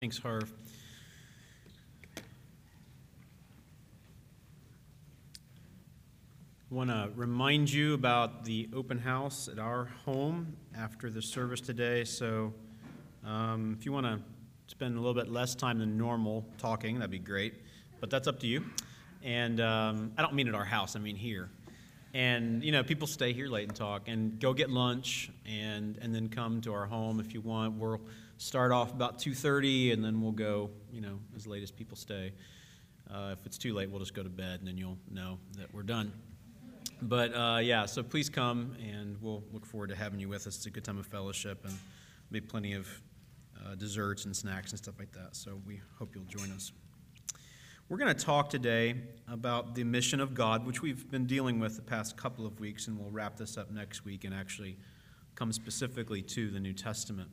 Thanks, Harv. I want to remind you about the open house at our home after the service today. So, um, if you want to spend a little bit less time than normal talking, that'd be great. But that's up to you. And um, I don't mean at our house, I mean here. And you know, people stay here late and talk, and go get lunch, and and then come to our home if you want. We'll start off about 2:30, and then we'll go, you know, as late as people stay. Uh, if it's too late, we'll just go to bed, and then you'll know that we're done. But uh, yeah, so please come, and we'll look forward to having you with us. It's a good time of fellowship, and be plenty of uh, desserts and snacks and stuff like that. So we hope you'll join us. We're going to talk today about the mission of God, which we've been dealing with the past couple of weeks, and we'll wrap this up next week and actually come specifically to the New Testament.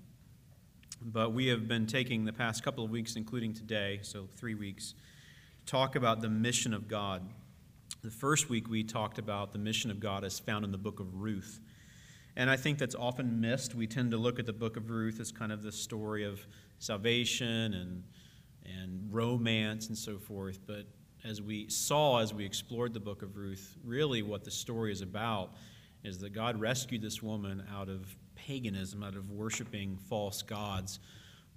But we have been taking the past couple of weeks, including today, so three weeks, talk about the mission of God. The first week we talked about the mission of God as found in the book of Ruth. And I think that's often missed. We tend to look at the book of Ruth as kind of the story of salvation and and romance and so forth. But as we saw as we explored the book of Ruth, really what the story is about is that God rescued this woman out of paganism, out of worshiping false gods,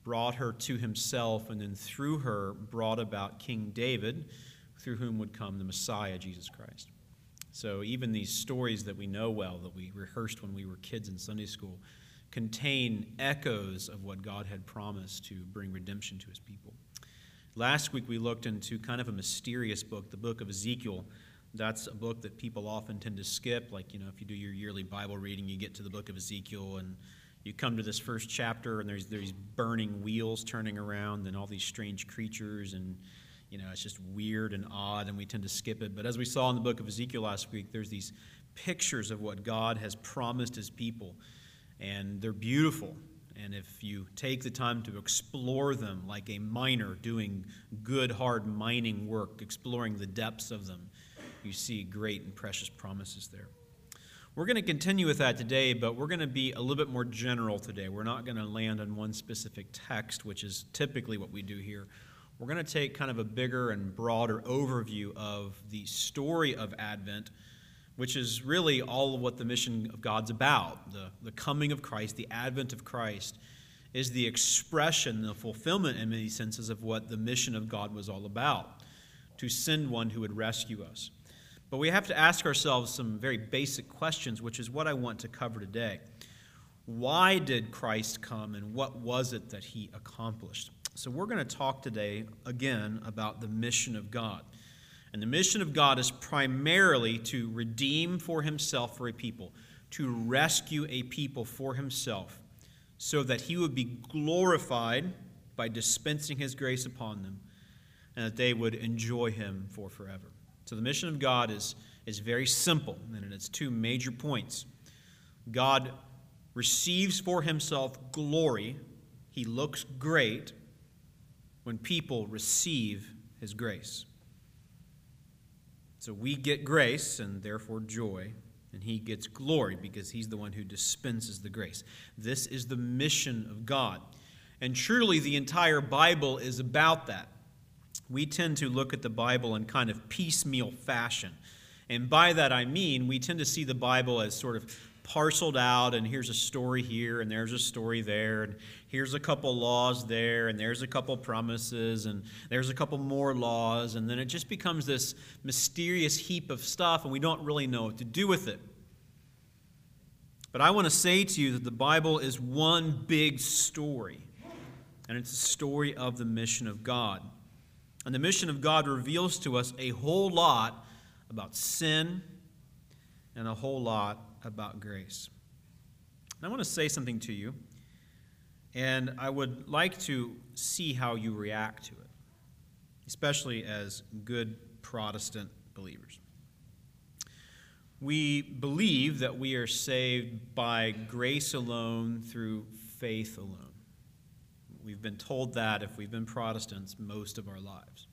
brought her to himself, and then through her brought about King David, through whom would come the Messiah, Jesus Christ. So even these stories that we know well, that we rehearsed when we were kids in Sunday school, contain echoes of what God had promised to bring redemption to his people. Last week we looked into kind of a mysterious book, the book of Ezekiel. That's a book that people often tend to skip. Like, you know, if you do your yearly Bible reading, you get to the book of Ezekiel and you come to this first chapter and there's these burning wheels turning around and all these strange creatures and you know it's just weird and odd and we tend to skip it but as we saw in the book of ezekiel last week there's these pictures of what god has promised his people and they're beautiful and if you take the time to explore them like a miner doing good, hard mining work, exploring the depths of them, you see great and precious promises there. We're going to continue with that today, but we're going to be a little bit more general today. We're not going to land on one specific text, which is typically what we do here. We're going to take kind of a bigger and broader overview of the story of Advent which is really all of what the mission of God's about. The, the coming of Christ, the advent of Christ, is the expression, the fulfillment in many senses of what the mission of God was all about to send one who would rescue us. But we have to ask ourselves some very basic questions, which is what I want to cover today. Why did Christ come and what was it that he accomplished? So, we're going to talk today again about the mission of God. And the mission of God is primarily to redeem for himself for a people, to rescue a people for himself, so that he would be glorified by dispensing his grace upon them, and that they would enjoy him for forever. So the mission of God is, is very simple, and it's two major points. God receives for himself glory, he looks great when people receive his grace. So we get grace and therefore joy, and he gets glory because he's the one who dispenses the grace. This is the mission of God. And truly, the entire Bible is about that. We tend to look at the Bible in kind of piecemeal fashion. And by that I mean we tend to see the Bible as sort of parceled out, and here's a story here, and there's a story there, and here's a couple laws there, and there's a couple promises, and there's a couple more laws, and then it just becomes this mysterious heap of stuff, and we don't really know what to do with it. But I want to say to you that the Bible is one big story, and it's a story of the mission of God. And the mission of God reveals to us a whole lot about sin and a whole lot about grace. And I want to say something to you, and I would like to see how you react to it, especially as good Protestant believers. We believe that we are saved by grace alone through faith alone. We've been told that if we've been Protestants most of our lives.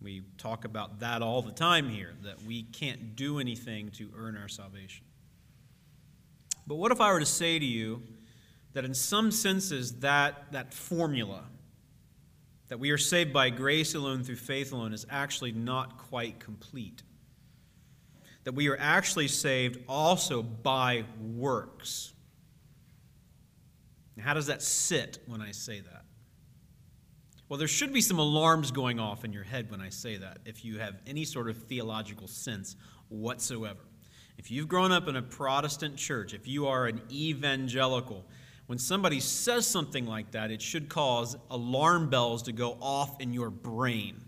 We talk about that all the time here, that we can't do anything to earn our salvation. But what if I were to say to you that in some senses that, that formula, that we are saved by grace alone through faith alone is actually not quite complete. That we are actually saved also by works. How does that sit when I say that? Well, there should be some alarms going off in your head when I say that, if you have any sort of theological sense whatsoever. If you've grown up in a Protestant church, if you are an evangelical, when somebody says something like that, it should cause alarm bells to go off in your brain.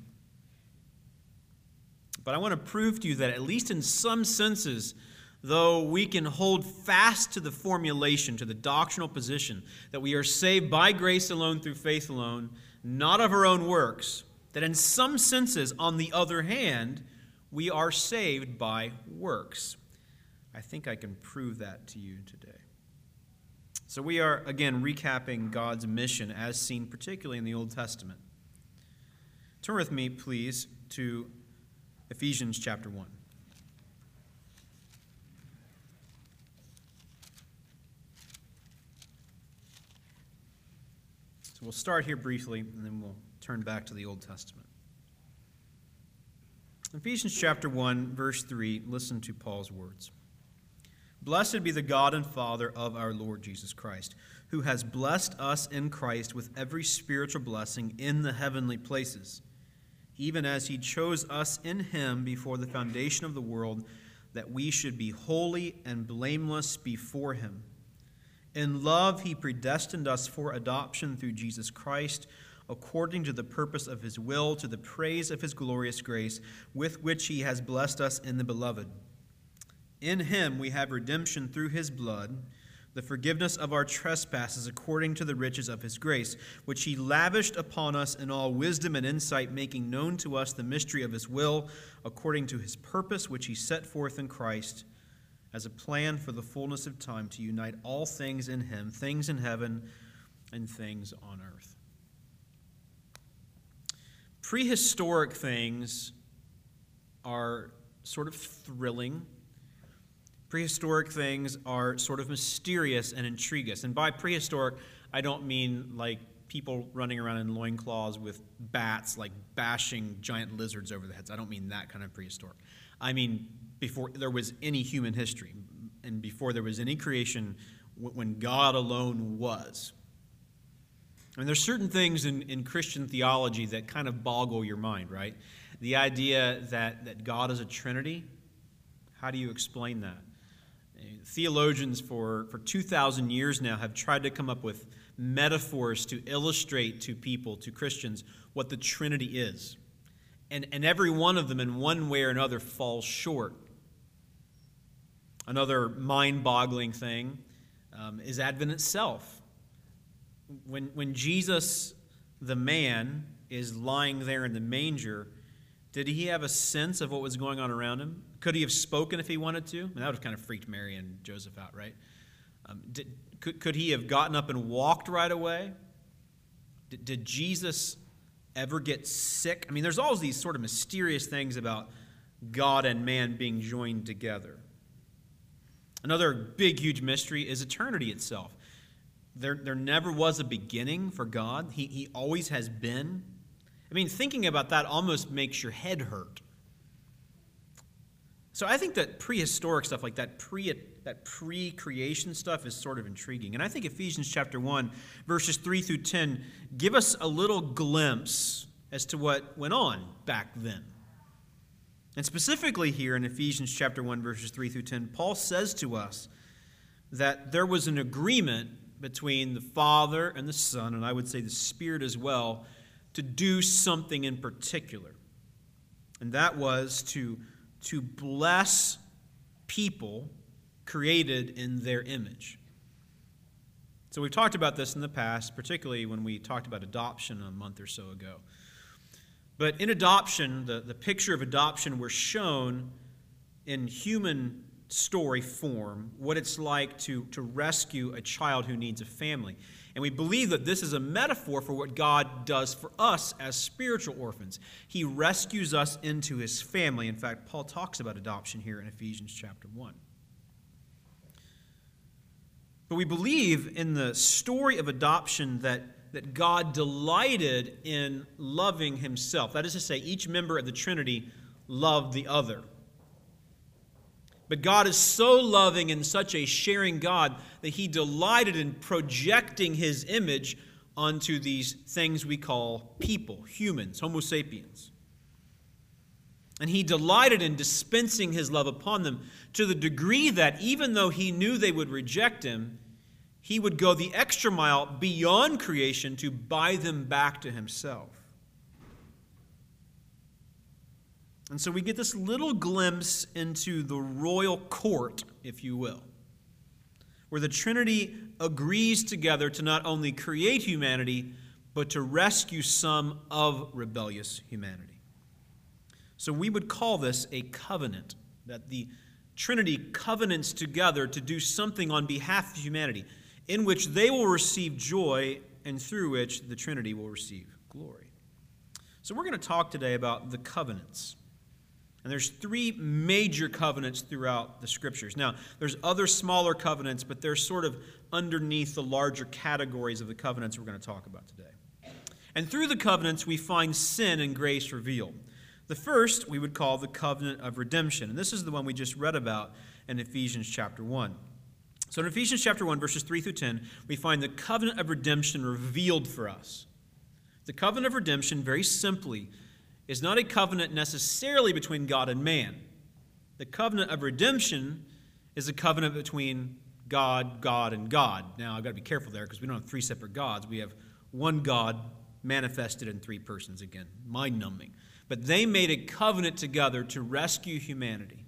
But I want to prove to you that, at least in some senses, though we can hold fast to the formulation, to the doctrinal position, that we are saved by grace alone through faith alone, not of our own works, that in some senses, on the other hand, we are saved by works. I think I can prove that to you today. So we are, again, recapping God's mission as seen particularly in the Old Testament. Turn with me, please, to Ephesians chapter 1. So we'll start here briefly, and then we'll turn back to the Old Testament. Ephesians chapter 1, verse 3, listen to Paul's words. Blessed be the God and Father of our Lord Jesus Christ, who has blessed us in Christ with every spiritual blessing in the heavenly places, even as he chose us in him before the foundation of the world, that we should be holy and blameless before him. In love, he predestined us for adoption through Jesus Christ, according to the purpose of his will, to the praise of his glorious grace, with which he has blessed us in the beloved. In him we have redemption through his blood, the forgiveness of our trespasses according to the riches of his grace, which he lavished upon us in all wisdom and insight, making known to us the mystery of his will, according to his purpose, which he set forth in Christ as a plan for the fullness of time to unite all things in him, things in heaven and things on earth. Prehistoric things are sort of thrilling Prehistoric things are sort of mysterious and intrigue us. And by prehistoric, I don't mean like people running around in loincloths with bats, like bashing giant lizards over the heads. I don't mean that kind of prehistoric. I mean before there was any human history and before there was any creation when God alone was. I mean, there's certain things in, in Christian theology that kind of boggle your mind, right? The idea that, that God is a Trinity, how do you explain that? theologians for, for 2,000 years now have tried to come up with metaphors to illustrate to people, to Christians, what the Trinity is. And, and every one of them, in one way or another, falls short. Another mind boggling thing um, is Advent itself. When, when Jesus, the man, is lying there in the manger, did he have a sense of what was going on around him? Could he have spoken if he wanted to? I mean, that would have kind of freaked Mary and Joseph out, right? Um, did, could, could he have gotten up and walked right away? Did, did Jesus ever get sick? I mean, there's all these sort of mysterious things about God and man being joined together. Another big, huge mystery is eternity itself. There, there never was a beginning for God, he, he always has been. I mean, thinking about that almost makes your head hurt. So I think that prehistoric stuff like that pre that pre-creation stuff is sort of intriguing. And I think Ephesians chapter 1 verses 3 through 10 give us a little glimpse as to what went on back then. And specifically here in Ephesians chapter 1 verses 3 through 10, Paul says to us that there was an agreement between the Father and the Son, and I would say the Spirit as well, to do something in particular. And that was to to bless people created in their image. So we've talked about this in the past, particularly when we talked about adoption a month or so ago. But in adoption, the, the picture of adoption, we're shown in human story form what it's like to, to rescue a child who needs a family. And we believe that this is a metaphor for what God does for us as spiritual orphans. He rescues us into his family. In fact, Paul talks about adoption here in Ephesians chapter 1. But we believe in the story of adoption that, that God delighted in loving himself. That is to say, each member of the Trinity loved the other. But God is so loving and such a sharing God that he delighted in projecting his image onto these things we call people, humans, Homo sapiens. And he delighted in dispensing his love upon them to the degree that even though he knew they would reject him, he would go the extra mile beyond creation to buy them back to himself. And so we get this little glimpse into the royal court, if you will, where the Trinity agrees together to not only create humanity, but to rescue some of rebellious humanity. So we would call this a covenant, that the Trinity covenants together to do something on behalf of humanity, in which they will receive joy and through which the Trinity will receive glory. So we're going to talk today about the covenants. And there's three major covenants throughout the scriptures. Now, there's other smaller covenants, but they're sort of underneath the larger categories of the covenants we're going to talk about today. And through the covenants, we find sin and grace revealed. The first we would call the covenant of redemption, and this is the one we just read about in Ephesians chapter 1. So in Ephesians chapter 1, verses 3 through 10, we find the covenant of redemption revealed for us. The covenant of redemption, very simply, is not a covenant necessarily between God and man. The covenant of redemption is a covenant between God, God, and God. Now, I've got to be careful there because we don't have three separate gods. We have one God manifested in three persons again, mind numbing. But they made a covenant together to rescue humanity.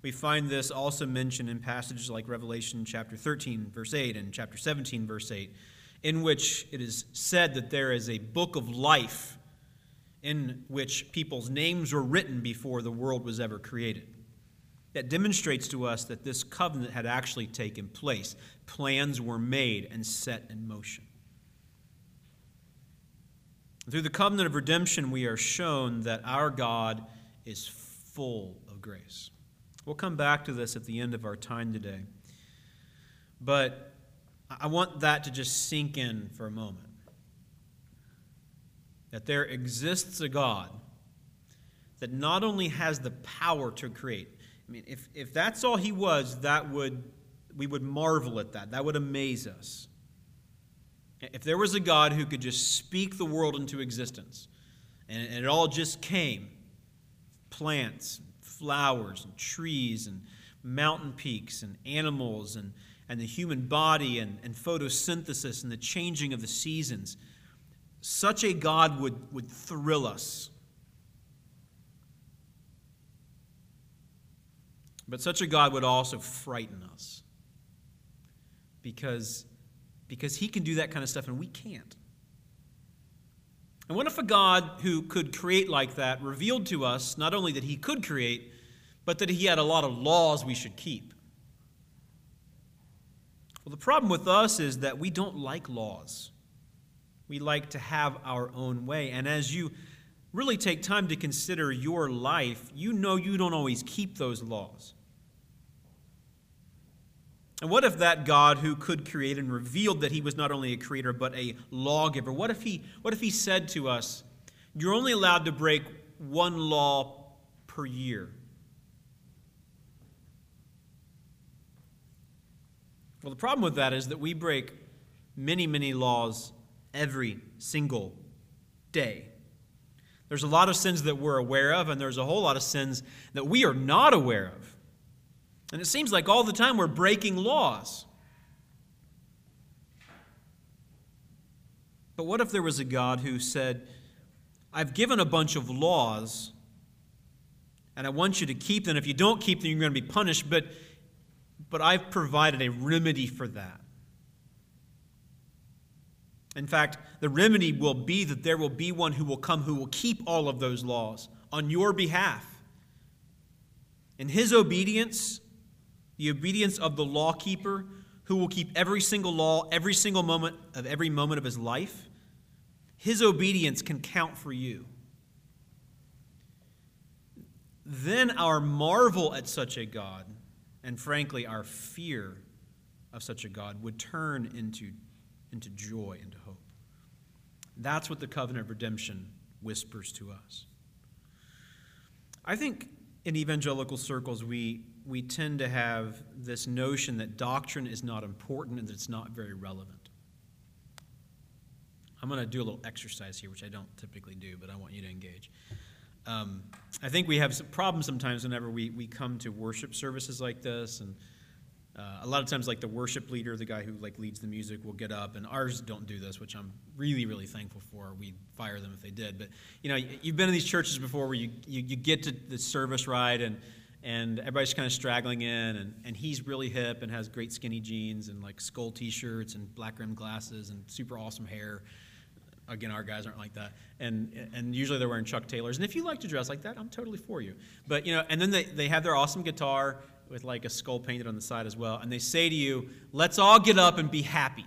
We find this also mentioned in passages like Revelation chapter 13, verse 8, and chapter 17, verse 8, in which it is said that there is a book of life in which people's names were written before the world was ever created. That demonstrates to us that this covenant had actually taken place. Plans were made and set in motion. Through the covenant of redemption, we are shown that our God is full of grace. We'll come back to this at the end of our time today. But I want that to just sink in for a moment that there exists a God that not only has the power to create, I mean, if, if that's all he was, that would we would marvel at that. That would amaze us. If there was a God who could just speak the world into existence, and, it all just came plants, flowers, and trees, and mountain peaks, and animals, and, and the human body, and, and photosynthesis, and the changing of the seasons such a God would, would thrill us. But such a God would also frighten us. Because, because he can do that kind of stuff and we can't. And what if a God who could create like that revealed to us not only that he could create, but that he had a lot of laws we should keep? Well, the problem with us is that we don't like laws. We like to have our own way. And as you really take time to consider your life, you know you don't always keep those laws. And what if that God who could create and revealed that he was not only a creator but a lawgiver, what if he, what if he said to us, You're only allowed to break one law per year? Well, the problem with that is that we break many, many laws every single day. There's a lot of sins that we're aware of, and there's a whole lot of sins that we are not aware of. And it seems like all the time we're breaking laws. But what if there was a God who said, I've given a bunch of laws, and I want you to keep them. If you don't keep them, you're going to be punished, but, but I've provided a remedy for that. In fact, the remedy will be that there will be one who will come who will keep all of those laws on your behalf. In his obedience, the obedience of the law keeper who will keep every single law, every single moment of every moment of his life, his obedience can count for you. Then our marvel at such a God, and frankly, our fear of such a God, would turn into, into joy, into hope. That's what the covenant of redemption whispers to us. I think in evangelical circles, we, we tend to have this notion that doctrine is not important and that it's not very relevant. I'm going to do a little exercise here, which I don't typically do, but I want you to engage. Um, I think we have some problems sometimes whenever we, we come to worship services like this, and uh, a lot of times, like the worship leader, the guy who like leads the music, will get up, and ours don't do this, which I'm really, really thankful for. We'd fire them if they did. But you know, you've been in these churches before where you, you, you get to the service ride, and and everybody's kind of straggling in, and, and he's really hip and has great skinny jeans and like skull t-shirts and black rimmed glasses and super awesome hair Again, our guys aren't like that. And, and usually they're wearing Chuck Taylors. And if you like to dress like that, I'm totally for you. But, you know, and then they, they have their awesome guitar with like a skull painted on the side as well. And they say to you, let's all get up and be happy.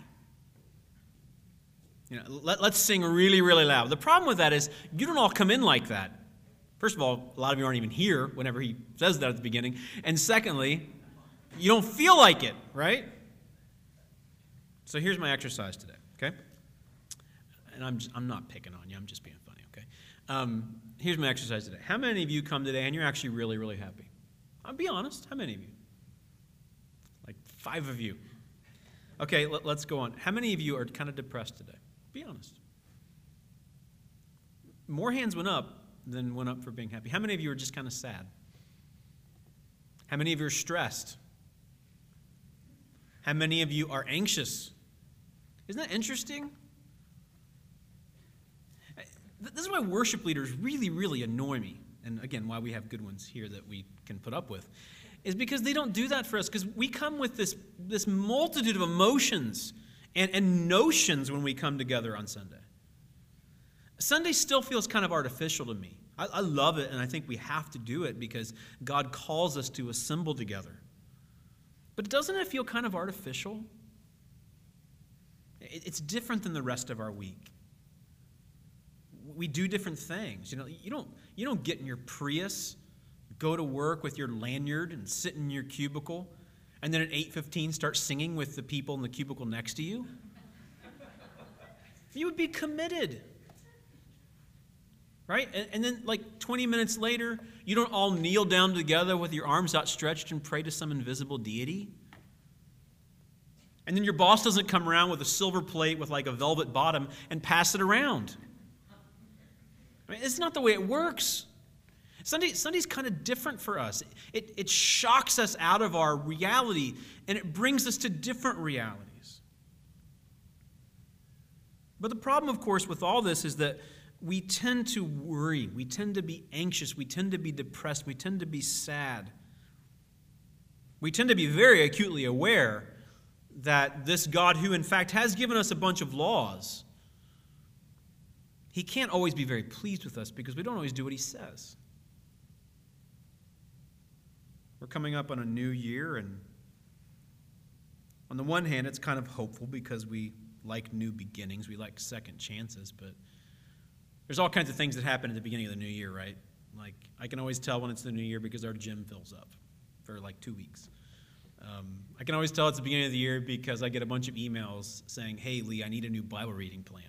You know, let, let's sing really, really loud. The problem with that is you don't all come in like that. First of all, a lot of you aren't even here whenever he says that at the beginning. And secondly, you don't feel like it, right? So here's my exercise today, okay? and I'm, just, I'm not picking on you, I'm just being funny, okay? Um, here's my exercise today. How many of you come today and you're actually really, really happy? I'll be honest. How many of you? Like five of you. Okay, let, us go on. How many of you are kind of depressed today? Be honest. More hands went up than went up for being happy. How many of you are just kind of sad? How many of you are stressed? How many of you are anxious? Isn't that interesting? This is why worship leaders really, really annoy me. And again, why we have good ones here that we can put up with. Is because they don't do that for us, because we come with this, this multitude of emotions and, and notions when we come together on Sunday. Sunday still feels kind of artificial to me. I, I love it, and I think we have to do it because God calls us to assemble together. But doesn't it feel kind of artificial? It's different than the rest of our week we do different things. You know, you don't, you don't get in your Prius, go to work with your lanyard and sit in your cubicle, and then at 8.15 start singing with the people in the cubicle next to you. you would be committed. Right? And, and then, like 20 minutes later, you don't all kneel down together with your arms outstretched and pray to some invisible deity. And then your boss doesn't come around with a silver plate with like a velvet bottom and pass it around. I mean, it's not the way it works. Sunday, Sunday's kind of different for us. It, it shocks us out of our reality and it brings us to different realities. But the problem, of course, with all this is that we tend to worry, we tend to be anxious, we tend to be depressed, we tend to be sad. We tend to be very acutely aware that this God, who in fact has given us a bunch of laws, he can't always be very pleased with us because we don't always do what he says. We're coming up on a new year, and on the one hand, it's kind of hopeful because we like new beginnings, we like second chances, but there's all kinds of things that happen at the beginning of the new year, right? Like, I can always tell when it's the new year because our gym fills up for like two weeks. Um, I can always tell it's the beginning of the year because I get a bunch of emails saying, hey, Lee, I need a new Bible reading plan,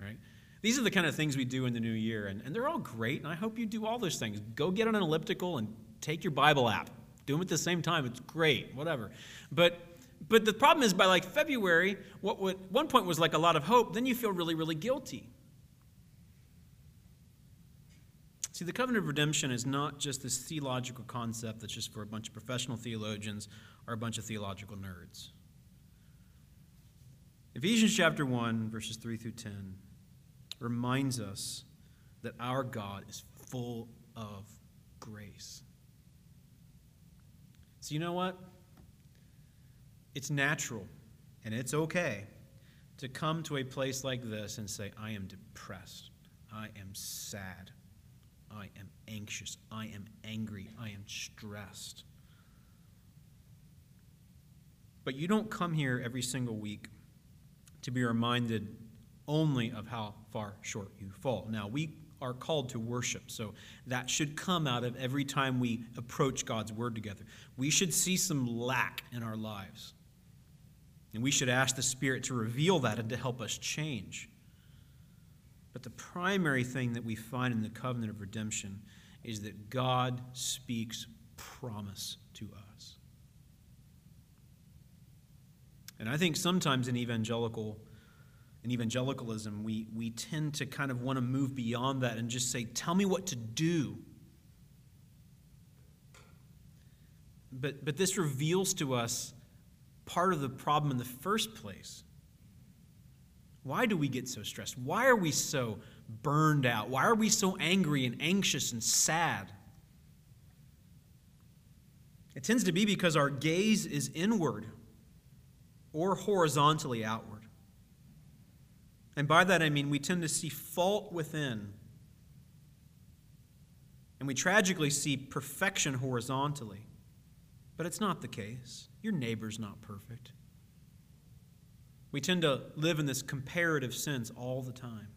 right? These are the kind of things we do in the new year, and, and they're all great, and I hope you do all those things. Go get on an elliptical and take your Bible app. Do them at the same time. It's great, whatever. But but the problem is by like February, what at one point was like a lot of hope, then you feel really, really guilty. See, the covenant of redemption is not just this theological concept that's just for a bunch of professional theologians or a bunch of theological nerds. Ephesians chapter 1, verses 3 through 10 reminds us that our God is full of grace. So, you know what? It's natural and it's okay to come to a place like this and say, I am depressed. I am sad. I am anxious. I am angry. I am stressed. But you don't come here every single week to be reminded only of how far short you fall. Now, we are called to worship, so that should come out of every time we approach God's Word together. We should see some lack in our lives. And we should ask the Spirit to reveal that and to help us change. But the primary thing that we find in the covenant of redemption is that God speaks promise to us. And I think sometimes in evangelical in evangelicalism, we, we tend to kind of want to move beyond that and just say, tell me what to do. But, but this reveals to us part of the problem in the first place. Why do we get so stressed? Why are we so burned out? Why are we so angry and anxious and sad? It tends to be because our gaze is inward or horizontally outward. And by that I mean we tend to see fault within. And we tragically see perfection horizontally. But it's not the case. Your neighbor's not perfect. We tend to live in this comparative sense all the time.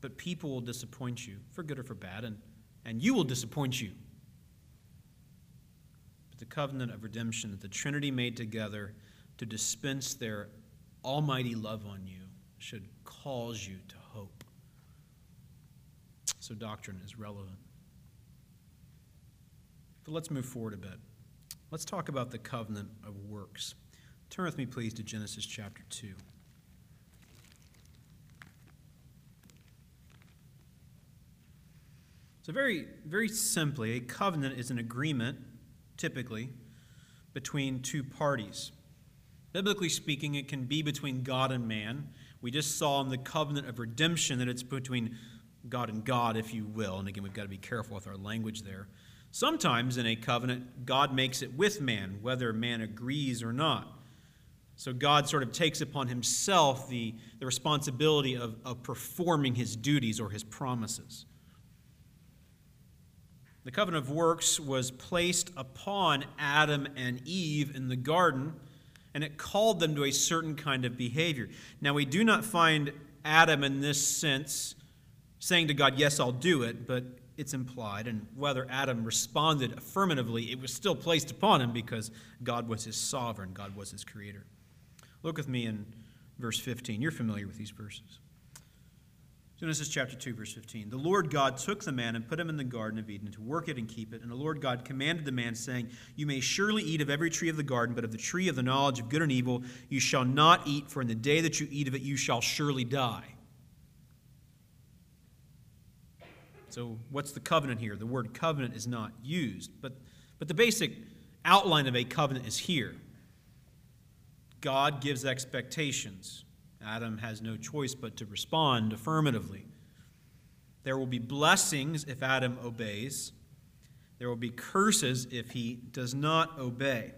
But people will disappoint you, for good or for bad, and, and you will disappoint you. But the covenant of redemption that the Trinity made together to dispense their almighty love on you should cause you to hope. So, doctrine is relevant. But let's move forward a bit. Let's talk about the covenant of works. Turn with me, please, to Genesis chapter 2. So, very, very simply, a covenant is an agreement, typically, between two parties. Biblically speaking, it can be between God and man. We just saw in the covenant of redemption that it's between God and God, if you will. And again, we've got to be careful with our language there. Sometimes in a covenant, God makes it with man, whether man agrees or not. So God sort of takes upon himself the, the responsibility of, of performing his duties or his promises. The covenant of works was placed upon Adam and Eve in the garden and it called them to a certain kind of behavior. Now, we do not find Adam in this sense saying to God, Yes, I'll do it, but it's implied. And whether Adam responded affirmatively, it was still placed upon him because God was his sovereign, God was his creator. Look with me in verse 15. You're familiar with these verses. Genesis chapter 2, verse 15. The Lord God took the man and put him in the Garden of Eden to work it and keep it. And the Lord God commanded the man, saying, You may surely eat of every tree of the garden, but of the tree of the knowledge of good and evil you shall not eat, for in the day that you eat of it you shall surely die. So, what's the covenant here? The word covenant is not used, but, but the basic outline of a covenant is here. God gives expectations. Adam has no choice but to respond affirmatively. There will be blessings if Adam obeys, there will be curses if he does not obey.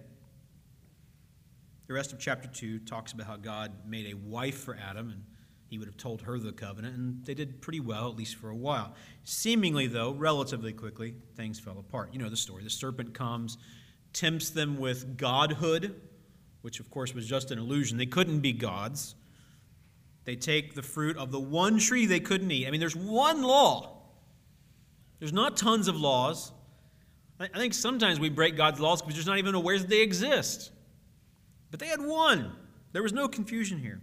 The rest of chapter 2 talks about how God made a wife for Adam, and he would have told her the covenant, and they did pretty well, at least for a while. Seemingly, though, relatively quickly, things fell apart. You know the story. The serpent comes, tempts them with godhood, which of course was just an illusion. They couldn't be gods. They take the fruit of the one tree they couldn't eat. I mean, there's one law. There's not tons of laws. I think sometimes we break God's laws because we're just not even aware that they exist. But they had one. There was no confusion here.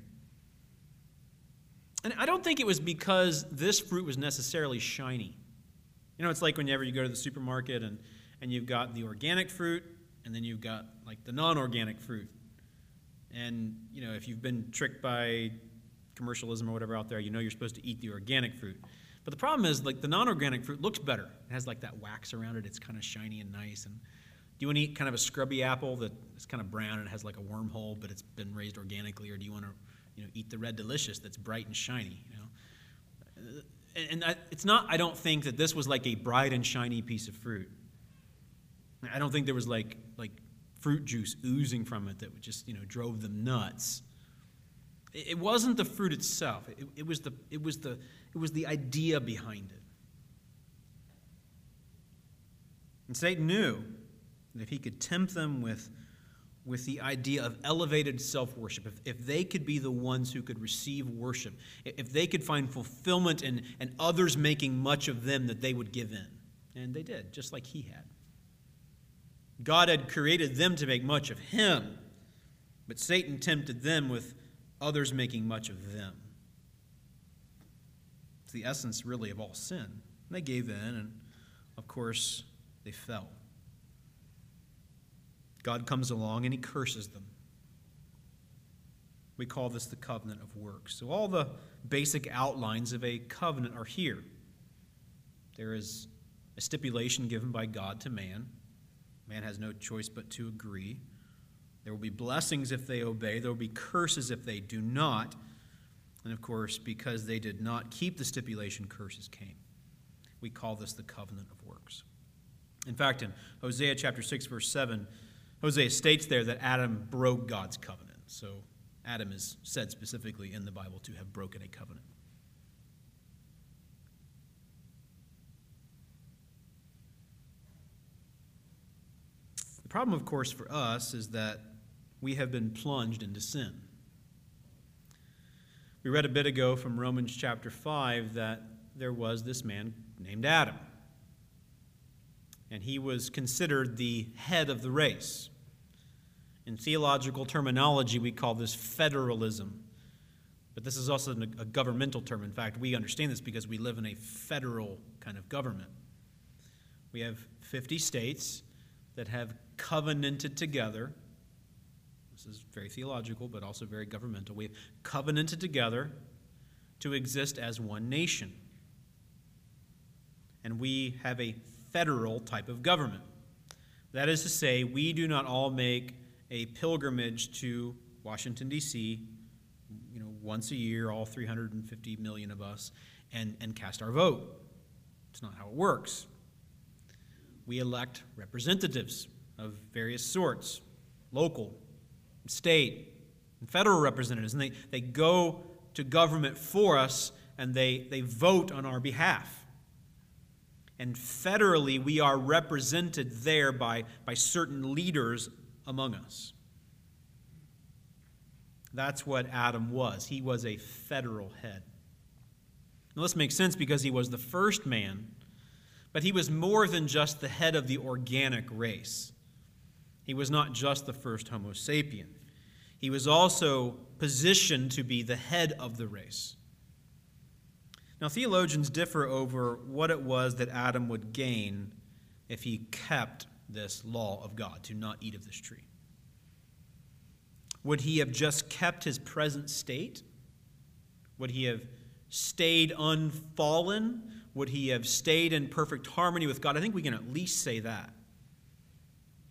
And I don't think it was because this fruit was necessarily shiny. You know, it's like whenever you go to the supermarket and, and you've got the organic fruit and then you've got like the non organic fruit. And, you know, if you've been tricked by commercialism or whatever out there, you know you're supposed to eat the organic fruit. But the problem is, like, the non organic fruit looks better. It has, like, that wax around it. It's kind of shiny and nice. And do you want to eat kind of a scrubby apple that is kind of brown and has, like, a wormhole, but it's been raised organically? Or do you want to, you know, eat the red delicious that's bright and shiny, you know? Uh, and I, it's not, I don't think that this was like a bright and shiny piece of fruit. I don't think there was, like, like fruit juice oozing from it that just, you know, drove them nuts. It wasn't the fruit itself. It, it, was the, it, was the, it was the idea behind it. And Satan knew that if he could tempt them with, with the idea of elevated self worship, if, if they could be the ones who could receive worship, if they could find fulfillment in, and others making much of them, that they would give in. And they did, just like he had. God had created them to make much of him, but Satan tempted them with others making much of them. It's the essence, really, of all sin. And they gave in, and of course, they fell. God comes along and he curses them. We call this the covenant of works. So, all the basic outlines of a covenant are here. There is a stipulation given by God to man. Man has no choice but to agree. There will be blessings if they obey, there will be curses if they do not. And of course, because they did not keep the stipulation, curses came. We call this the covenant of works. In fact, in Hosea chapter 6, verse 7, Hosea states there that Adam broke God's covenant. So Adam is said specifically in the Bible to have broken a covenant. The problem, of course, for us is that we have been plunged into sin. We read a bit ago from Romans chapter 5 that there was this man named Adam. And he was considered the head of the race. In theological terminology, we call this federalism. But this is also a governmental term. In fact, we understand this because we live in a federal kind of government. We have 50 states that have covenanted together. This is very theological, but also very governmental. We have covenanted together to exist as one nation. And we have a federal type of government. That is to say, we do not all make a pilgrimage to Washington, D.C., you know, once a year, all 350 million of us, and, and cast our vote. It's not how it works. We elect representatives of various sorts local, state, and federal representatives, and they, they go to government for us and they, they vote on our behalf. And federally, we are represented there by, by certain leaders among us. That's what Adam was. He was a federal head. Now, this makes sense because he was the first man, but he was more than just the head of the organic race. He was not just the first Homo sapien, he was also positioned to be the head of the race. Now, theologians differ over what it was that Adam would gain if he kept this law of God to not eat of this tree? Would he have just kept his present state? Would he have stayed unfallen? Would he have stayed in perfect harmony with God? I think we can at least say that.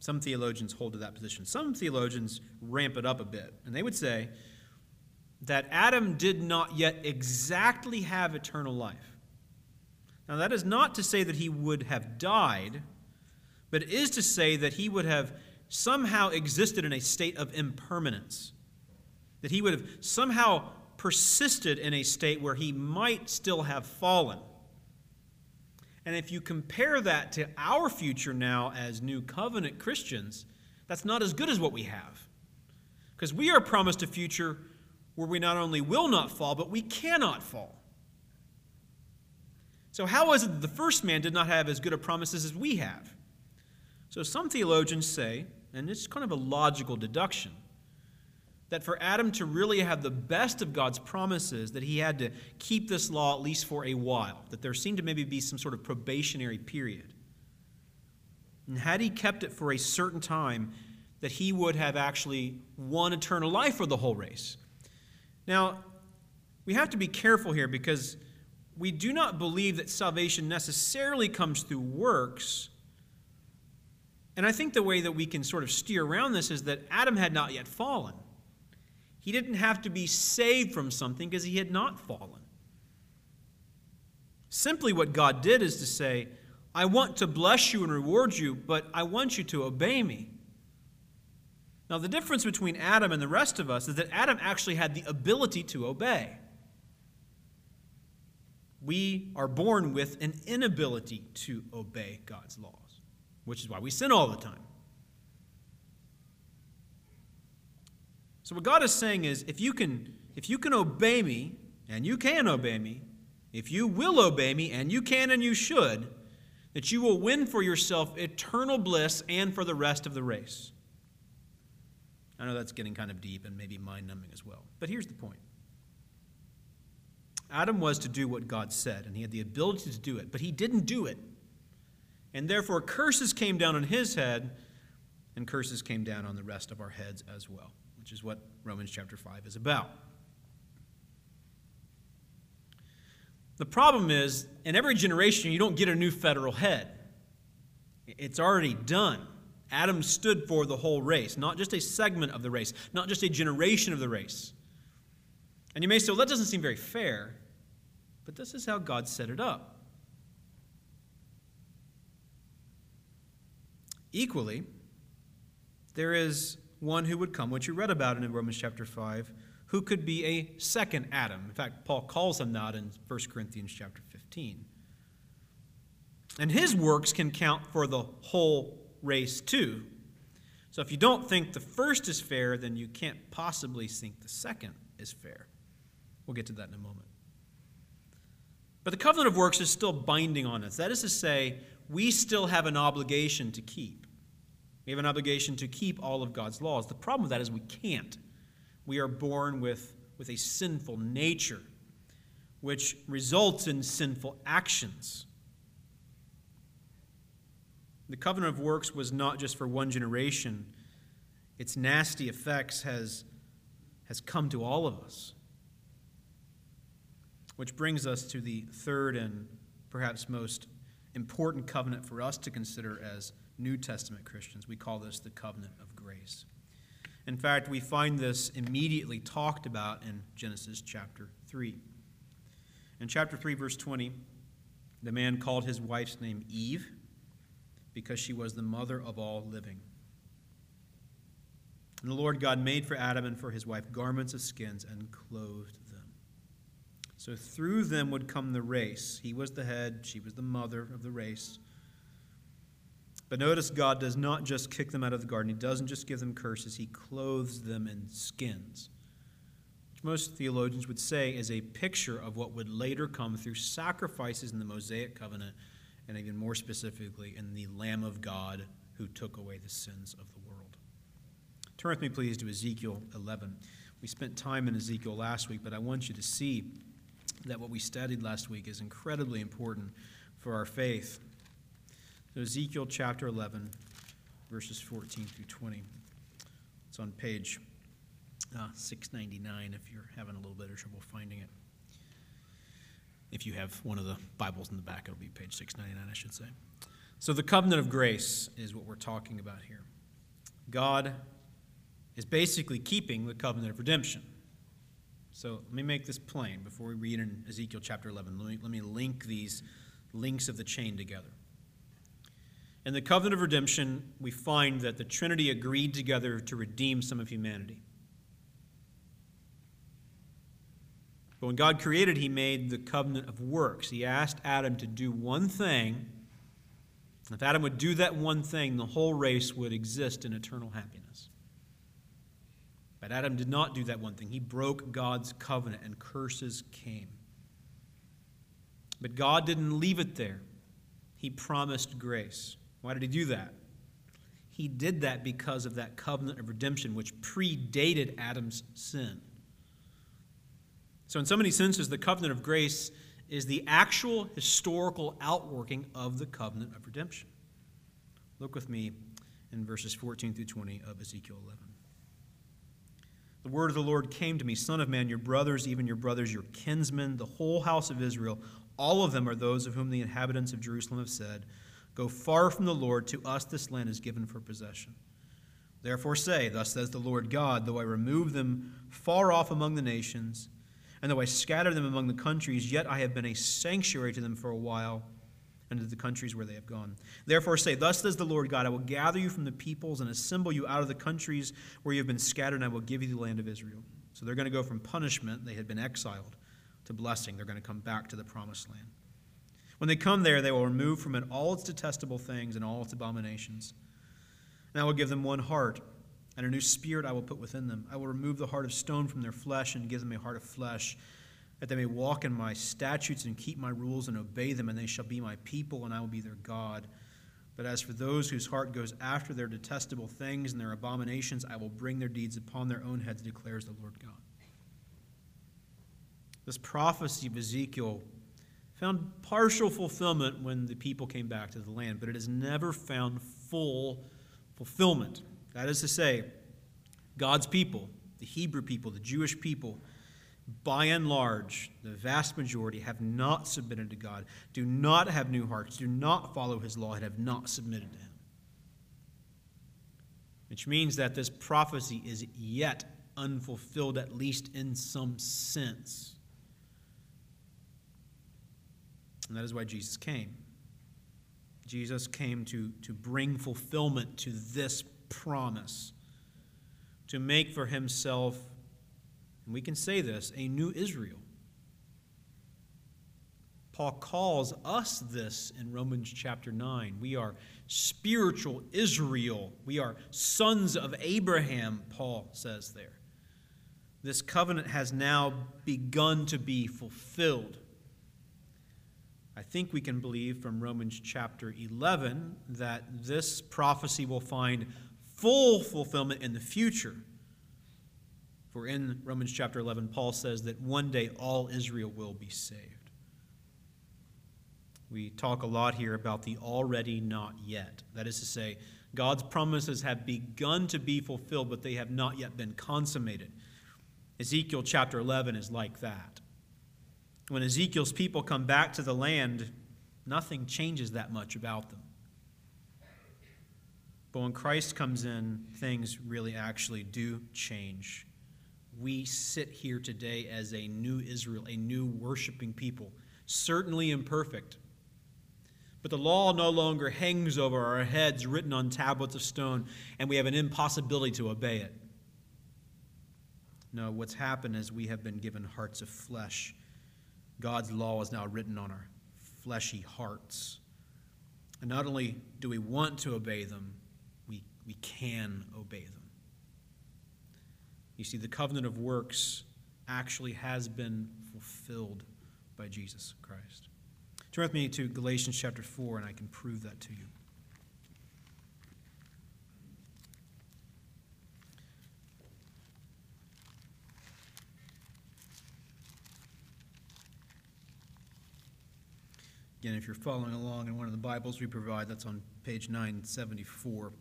Some theologians hold to that position. Some theologians ramp it up a bit, and they would say that Adam did not yet exactly have eternal life. Now, that is not to say that he would have died but it is to say that he would have somehow existed in a state of impermanence, that he would have somehow persisted in a state where he might still have fallen. And if you compare that to our future now as new covenant Christians, that's not as good as what we have. Because we are promised a future where we not only will not fall, but we cannot fall. So, how is it that the first man did not have as good a promises as we have? So some theologians say, and it's kind of a logical deduction, that for Adam to really have the best of God's promises, that he had to keep this law at least for a while, that there seemed to maybe be some sort of probationary period. And had he kept it for a certain time, that he would have actually won eternal life for the whole race. Now, we have to be careful here because we do not believe that salvation necessarily comes through works and I think the way that we can sort of steer around this is that Adam had not yet fallen. He didn't have to be saved from something because he had not fallen. Simply what God did is to say, I want to bless you and reward you, but I want you to obey me. Now, the difference between Adam and the rest of us is that Adam actually had the ability to obey. We are born with an inability to obey God's laws, which is why we sin all the time. So what God is saying is if you can if you can obey me and you can obey me, if you will obey me and you can and you should, that you will win for yourself eternal bliss and for the rest of the race. I know that's getting kind of deep and maybe mind numbing as well. But here's the point Adam was to do what God said, and he had the ability to do it, but he didn't do it. And therefore, curses came down on his head, and curses came down on the rest of our heads as well, which is what Romans chapter 5 is about. The problem is, in every generation, you don't get a new federal head. It's already done. Adam stood for the whole race, not just a segment of the race, not just a generation of the race. And you may say, well, that doesn't seem very fair, but this is how God set it up. Equally, there is one who would come, which you read about in Romans chapter 5, who could be a second Adam. In fact, Paul calls him that in 1 Corinthians chapter 15. And his works can count for the whole race too. So if you don't think the first is fair, then you can't possibly think the second is fair. We'll get to that in a moment. But the covenant of works is still binding on us. That is to say, we still have an obligation to keep. We have an obligation to keep all of God's laws. The problem with that is we can't. We are born with, with a sinful nature, which results in sinful actions. The covenant of works was not just for one generation, its nasty effects has, has come to all of us. Which brings us to the third and perhaps most important covenant for us to consider as New Testament Christians. We call this the covenant of grace. In fact, we find this immediately talked about in Genesis chapter 3. In chapter 3, verse 20, the man called his wife's name Eve because she was the mother of all living. And the Lord God made for Adam and for his wife garments of skins and clothed them. So through them would come the race. He was the head, she was the mother of the race. But notice God does not just kick them out of the garden, He doesn't just give them curses, He clothes them in skins. Which most theologians would say is a picture of what would later come through sacrifices in the Mosaic covenant and even more specifically in the Lamb of God who took away the sins of the world. Turn with me, please, to Ezekiel 11. We spent time in Ezekiel last week, but I want you to see that what we studied last week is incredibly important for our faith. Ezekiel chapter 11, verses 14 through 20. It's on page uh, 699 if you're having a little bit of trouble finding it. If you have one of the Bibles in the back, it'll be page 699, I should say. So, the covenant of grace is what we're talking about here. God is basically keeping the covenant of redemption. So, let me make this plain before we read in Ezekiel chapter 11. Let me, let me link these links of the chain together. In the covenant of redemption, we find that the Trinity agreed together to redeem some of humanity. But when God created, He made the covenant of works. He asked Adam to do one thing. If Adam would do that one thing, the whole race would exist in eternal happiness. But Adam did not do that one thing. He broke God's covenant, and curses came. But God didn't leave it there. He promised grace. Why did He do that? He did that because of that covenant of redemption, which predated Adam's sin. So, in so many senses, the covenant of grace is the actual historical outworking of the covenant of redemption. Look with me in verses 14 through 20 of Ezekiel 11. The word of the Lord came to me Son of man, your brothers, even your brothers, your kinsmen, the whole house of Israel, all of them are those of whom the inhabitants of Jerusalem have said, Go far from the Lord, to us this land is given for possession. Therefore say, Thus says the Lord God, though I remove them far off among the nations, and though I scatter them among the countries, yet I have been a sanctuary to them for a while and to the countries where they have gone. Therefore say, Thus says the Lord God, I will gather you from the peoples and assemble you out of the countries where you have been scattered, and I will give you the land of Israel. So they're going to go from punishment, they had been exiled, to blessing. They're going to come back to the promised land. When they come there, they will remove from it all its detestable things and all its abominations. And I will give them one heart and a new spirit I will put within them. I will remove the heart of stone from their flesh and give them a heart of flesh, that they may walk in my statutes and keep my rules and obey them, and they shall be my people, and I will be their God. But as for those whose heart goes after their detestable things and their abominations, I will bring their deeds upon their own heads, declares the Lord God. This prophecy of Ezekiel found partial fulfillment when the people came back to the land, but it has never found full fulfillment. That is to say, God's people, the Hebrew people, the Jewish people, by and large, the vast majority have not submitted to God, do not have new hearts, do not follow his law, and have not submitted to him. Which means that this prophecy is yet unfulfilled, at least in some sense. And that is why Jesus came. Jesus came to, to bring fulfillment to this promise, to make for himself, and we can say this, a new Israel. Paul calls us this in Romans chapter 9. We are spiritual Israel. We are sons of Abraham, Paul says there. This covenant has now begun to be fulfilled. I think we can believe from Romans chapter 11 that this prophecy will find full fulfillment in the future. For in Romans chapter 11, Paul says that one day all Israel will be saved. We talk a lot here about the already not yet. That is to say, God's promises have begun to be fulfilled, but they have not yet been consummated. Ezekiel chapter 11 is like that. When Ezekiel's people come back to the land, nothing changes that much about them. But when Christ comes in, things really actually do change. We sit here today as a new Israel, a new worshiping people, certainly imperfect. But the law no longer hangs over our heads, written on tablets of stone, and we have an impossibility to obey it. No, what's happened is we have been given hearts of flesh God's law is now written on our fleshy hearts. And not only do we want to obey them, we, we can obey them. You see, the covenant of works actually has been fulfilled by Jesus Christ. Turn with me to Galatians chapter 4, and I can prove that to you. Again, if you're following along in one of the Bibles we provide, that's on page 974.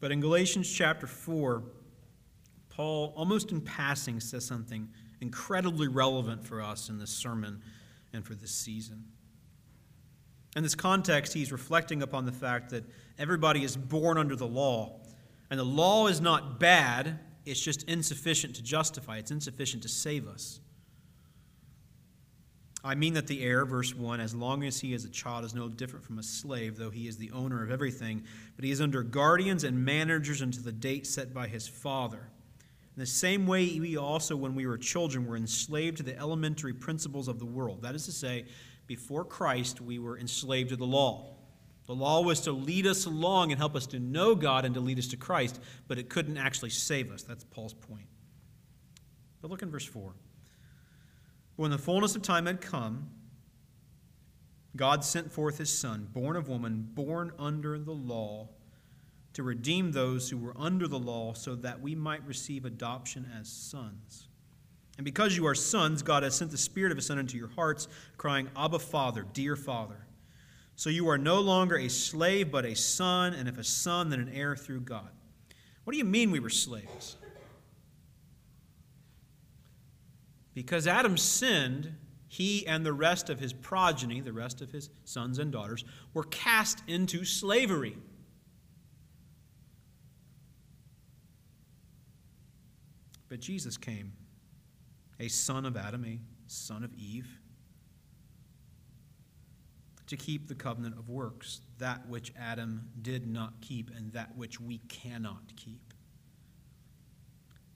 But in Galatians chapter 4, Paul, almost in passing, says something incredibly relevant for us in this sermon and for this season. In this context, he's reflecting upon the fact that everybody is born under the law. And the law is not bad, it's just insufficient to justify, it's insufficient to save us. I mean that the heir, verse 1, as long as he is a child, is no different from a slave, though he is the owner of everything, but he is under guardians and managers until the date set by his father. In the same way, we also, when we were children, were enslaved to the elementary principles of the world. That is to say, before Christ, we were enslaved to the law. The law was to lead us along and help us to know God and to lead us to Christ, but it couldn't actually save us. That's Paul's point. But look in verse 4. When the fullness of time had come, God sent forth his Son, born of woman, born under the law, to redeem those who were under the law, so that we might receive adoption as sons. And because you are sons, God has sent the Spirit of His Son into your hearts, crying, Abba, Father, dear Father. So you are no longer a slave, but a son, and if a son, then an heir through God. What do you mean we were slaves? Because Adam sinned, he and the rest of his progeny, the rest of his sons and daughters, were cast into slavery. But Jesus came, a son of Adam, a son of Eve, to keep the covenant of works, that which Adam did not keep and that which we cannot keep.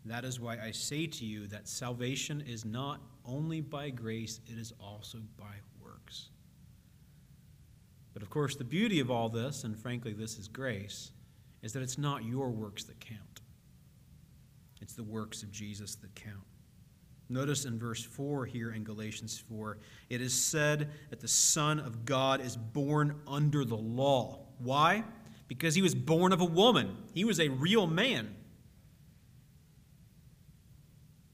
That is why I say to you that salvation is not only by grace, it is also by works. But of course, the beauty of all this, and frankly, this is grace, is that it's not your works that count, it's the works of Jesus that count. Notice in verse 4 here in Galatians 4, it is said that the Son of God is born under the law. Why? Because he was born of a woman. He was a real man.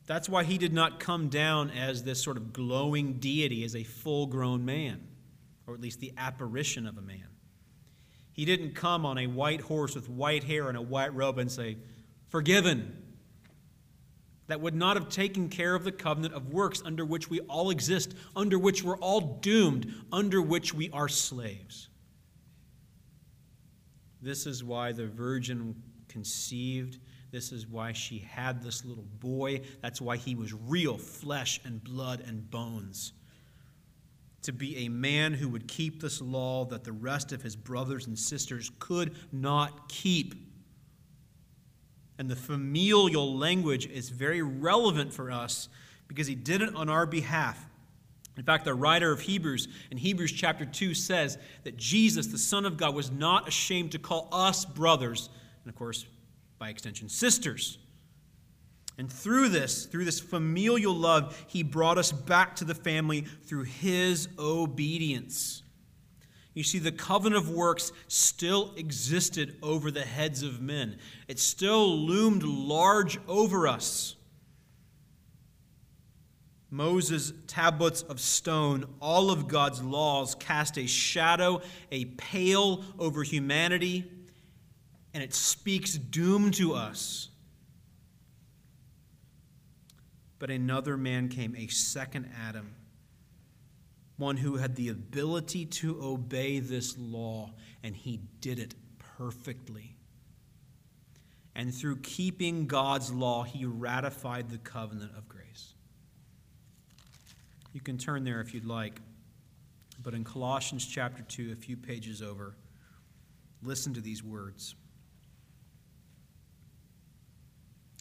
That's why he did not come down as this sort of glowing deity, as a full grown man, or at least the apparition of a man. He didn't come on a white horse with white hair and a white robe and say, Forgiven. That would not have taken care of the covenant of works under which we all exist, under which we're all doomed, under which we are slaves. This is why the virgin conceived this is why she had this little boy. That's why he was real flesh and blood and bones. To be a man who would keep this law that the rest of his brothers and sisters could not keep. And the familial language is very relevant for us because he did it on our behalf. In fact, the writer of Hebrews in Hebrews chapter 2 says that Jesus, the Son of God, was not ashamed to call us brothers. And of course, by extension, sisters. And through this, through this familial love, he brought us back to the family through his obedience. You see, the covenant of works still existed over the heads of men, it still loomed large over us. Moses' tablets of stone, all of God's laws, cast a shadow, a pale over humanity and it speaks doom to us. But another man came, a second Adam, one who had the ability to obey this law, and he did it perfectly. And through keeping God's law, he ratified the covenant of grace. You can turn there if you'd like. But in Colossians chapter 2, a few pages over, listen to these words.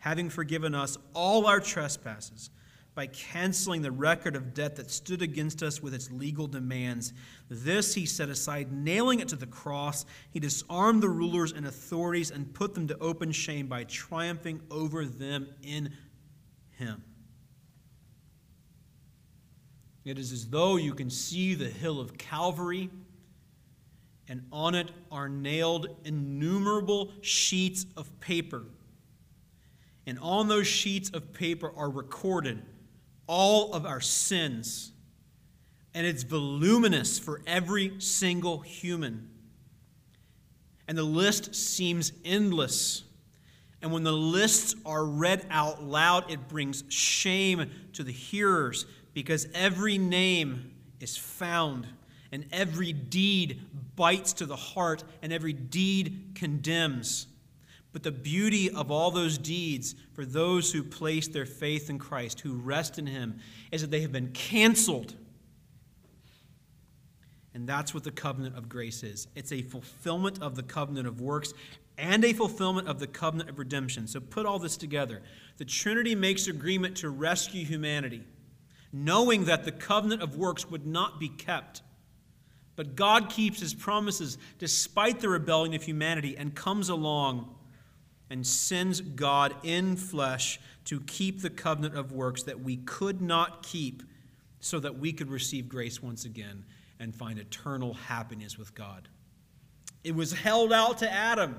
having forgiven us all our trespasses by canceling the record of debt that stood against us with its legal demands. This he set aside, nailing it to the cross. He disarmed the rulers and authorities and put them to open shame by triumphing over them in him. It is as though you can see the hill of Calvary, and on it are nailed innumerable sheets of paper and on those sheets of paper are recorded all of our sins. And it's voluminous for every single human. And the list seems endless. And when the lists are read out loud, it brings shame to the hearers because every name is found and every deed bites to the heart and every deed condemns. But the beauty of all those deeds for those who place their faith in Christ, who rest in Him, is that they have been canceled. And that's what the covenant of grace is it's a fulfillment of the covenant of works and a fulfillment of the covenant of redemption. So put all this together. The Trinity makes agreement to rescue humanity, knowing that the covenant of works would not be kept. But God keeps his promises despite the rebellion of humanity and comes along and sends God in flesh to keep the covenant of works that we could not keep so that we could receive grace once again and find eternal happiness with God. It was held out to Adam,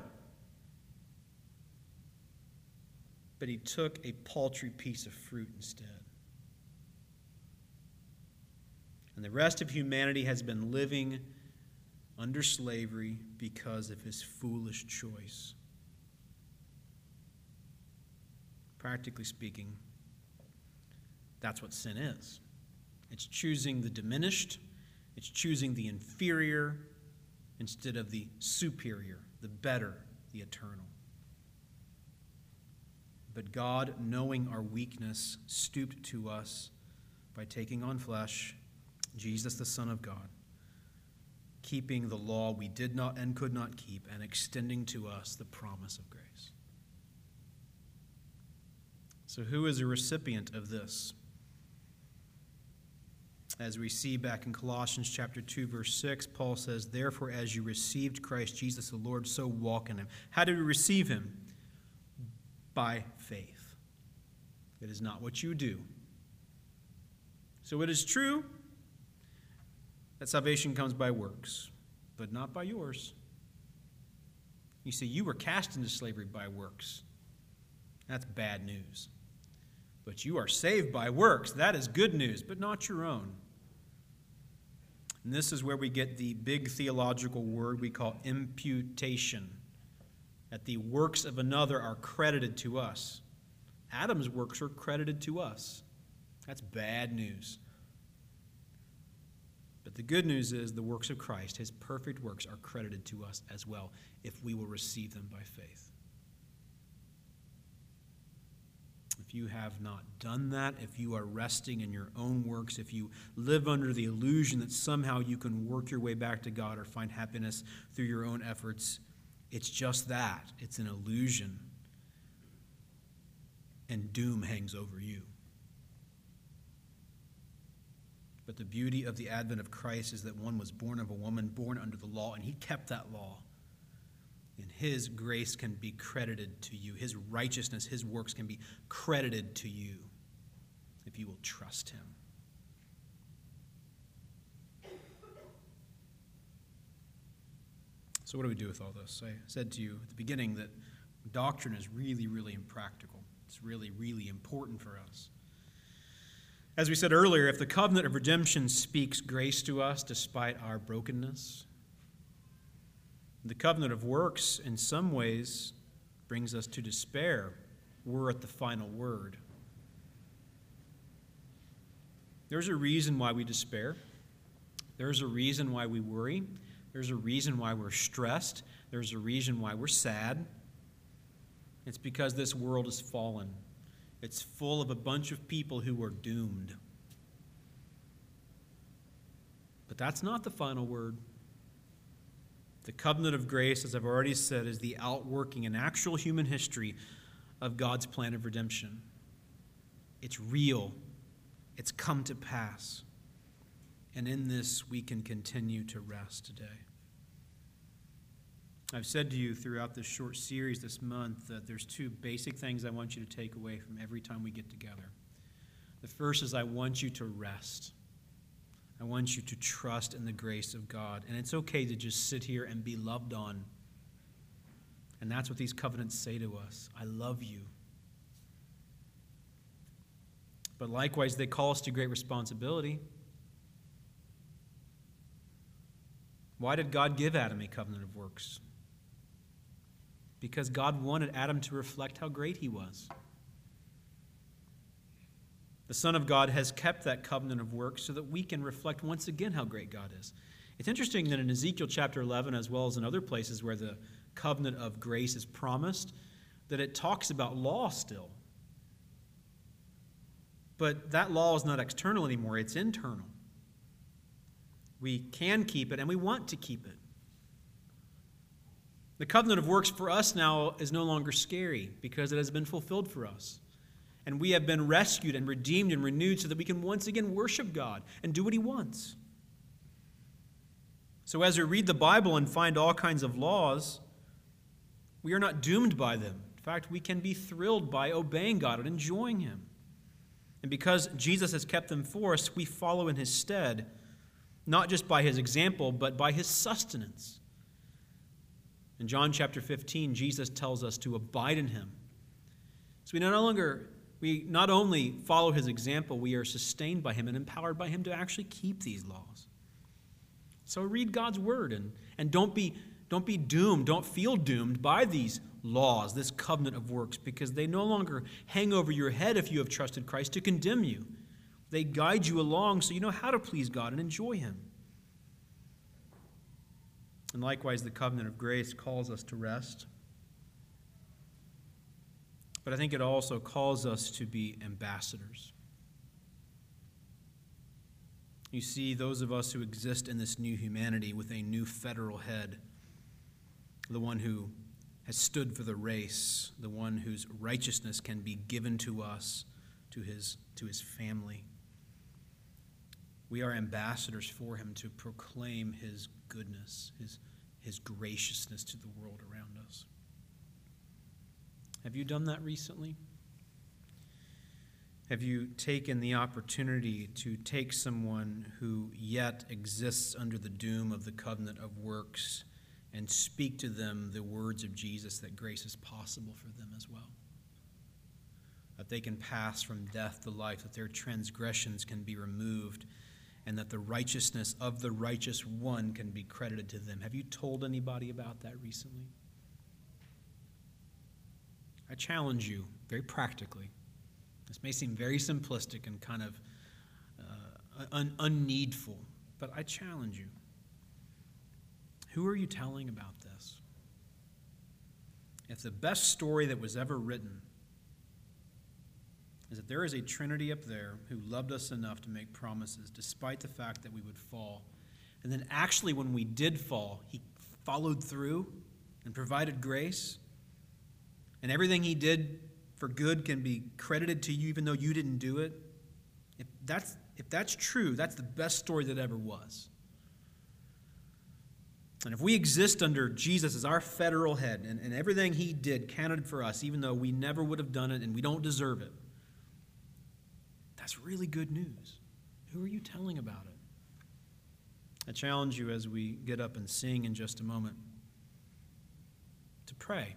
but he took a paltry piece of fruit instead. And the rest of humanity has been living under slavery because of his foolish choice. Practically speaking, that's what sin is it's choosing the diminished, it's choosing the inferior instead of the superior, the better, the eternal. But God, knowing our weakness, stooped to us by taking on flesh, Jesus, the Son of God, keeping the law we did not and could not keep, and extending to us the promise of grace. So, who is a recipient of this? As we see back in Colossians chapter 2 verse 6, Paul says, "Therefore as you received Christ Jesus the Lord, so walk in him." How did we receive him? By faith. It is not what you do. So it is true that salvation comes by works, but not by yours. You see, you were cast into slavery by works. That's bad news. But you are saved by works. That is good news, but not your own. And this is where we get the big theological word we call imputation that the works of another are credited to us. Adam's works are credited to us. That's bad news. But the good news is the works of Christ, his perfect works, are credited to us as well if we will receive them by faith. If you have not done that, if you are resting in your own works, if you live under the illusion that somehow you can work your way back to God or find happiness through your own efforts, it's just that. It's an illusion. And doom hangs over you. But the beauty of the advent of Christ is that one was born of a woman, born under the law, and he kept that law his grace can be credited to you. His righteousness, his works can be credited to you if you will trust him. So, what do we do with all this? I said to you at the beginning that doctrine is really, really impractical. It's really, really important for us. As we said earlier, if the covenant of redemption speaks grace to us despite our brokenness, the covenant of works, in some ways, brings us to despair. We're at the final word. There's a reason why we despair. There's a reason why we worry. There's a reason why we're stressed. There's a reason why we're sad. It's because this world is fallen. It's full of a bunch of people who are doomed. But that's not the final word. The covenant of grace, as I've already said, is the outworking in actual human history of God's plan of redemption. It's real, it's come to pass. And in this, we can continue to rest today. I've said to you throughout this short series this month that there's two basic things I want you to take away from every time we get together. The first is I want you to rest. I want you to trust in the grace of God. And it's okay to just sit here and be loved on. And that's what these covenants say to us I love you. But likewise, they call us to great responsibility. Why did God give Adam a covenant of works? Because God wanted Adam to reflect how great he was. The Son of God has kept that covenant of works so that we can reflect once again how great God is. It's interesting that in Ezekiel chapter 11, as well as in other places where the covenant of grace is promised, that it talks about law still. But that law is not external anymore, it's internal. We can keep it and we want to keep it. The covenant of works for us now is no longer scary because it has been fulfilled for us. And we have been rescued and redeemed and renewed so that we can once again worship God and do what He wants. So, as we read the Bible and find all kinds of laws, we are not doomed by them. In fact, we can be thrilled by obeying God and enjoying Him. And because Jesus has kept them for us, we follow in His stead, not just by His example, but by His sustenance. In John chapter 15, Jesus tells us to abide in Him. So we no longer we not only follow his example, we are sustained by him and empowered by him to actually keep these laws. So read God's word and, and don't, be, don't be doomed, don't feel doomed by these laws, this covenant of works, because they no longer hang over your head if you have trusted Christ to condemn you. They guide you along so you know how to please God and enjoy him. And likewise, the covenant of grace calls us to rest. But I think it also calls us to be ambassadors. You see, those of us who exist in this new humanity with a new federal head, the one who has stood for the race, the one whose righteousness can be given to us, to his, to his family. We are ambassadors for him to proclaim his goodness, his, his graciousness to the world around. Have you done that recently? Have you taken the opportunity to take someone who yet exists under the doom of the covenant of works and speak to them the words of Jesus that grace is possible for them as well? That they can pass from death to life, that their transgressions can be removed, and that the righteousness of the righteous one can be credited to them. Have you told anybody about that recently? I challenge you very practically this may seem very simplistic and kind of uh, un- unneedful, but I challenge you. Who are you telling about this? If the best story that was ever written is that there is a Trinity up there who loved us enough to make promises despite the fact that we would fall, and then actually, when we did fall, he followed through and provided grace, and everything he did for good can be credited to you even though you didn't do it, if that's, if that's true, that's the best story that ever was. And if we exist under Jesus as our federal head and, and everything he did counted for us, even though we never would have done it and we don't deserve it, that's really good news. Who are you telling about it? I challenge you as we get up and sing in just a moment to pray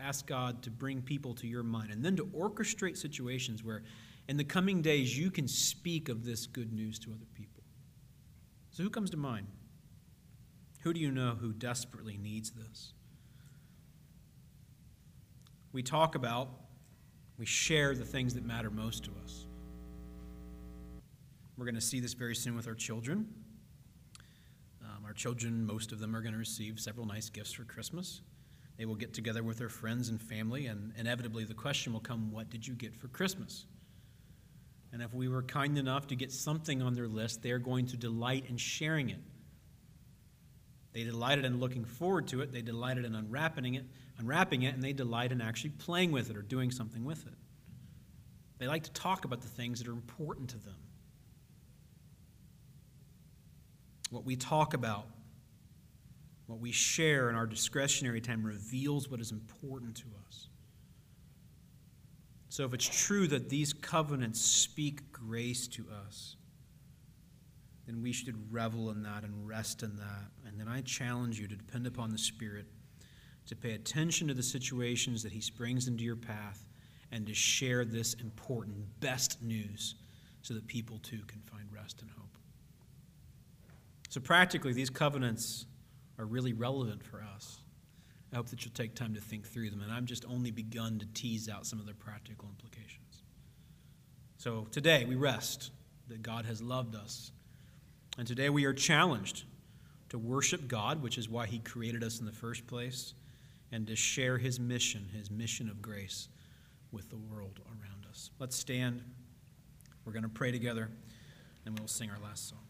ask God to bring people to your mind, and then to orchestrate situations where in the coming days you can speak of this good news to other people. So, who comes to mind? Who do you know who desperately needs this? We talk about, we share the things that matter most to us. We're going to see this very soon with our children. Um, our children, most of them, are going to receive several nice gifts for Christmas. They will get together with their friends and family, and inevitably the question will come what did you get for Christmas? And if we were kind enough to get something on their list, they are going to delight in sharing it. They delighted in looking forward to it, they delighted in unwrapping it, unwrapping it, and they delight in actually playing with it or doing something with it. They like to talk about the things that are important to them. What we talk about what we share in our discretionary time reveals what is important to us. So, if it's true that these covenants speak grace to us, then we should revel in that and rest in that. And then I challenge you to depend upon the Spirit, to pay attention to the situations that He springs into your path, and to share this important, best news so that people too can find rest and hope. So, practically, these covenants are really relevant for us. I hope that you'll take time to think through them, and I've just only begun to tease out some of their practical implications. So today we rest that God has loved us, and today we are challenged to worship God, which is why He created us in the first place, and to share His mission, His mission of grace, with the world around us. Let's stand. We're going to pray together, and we'll sing our last song.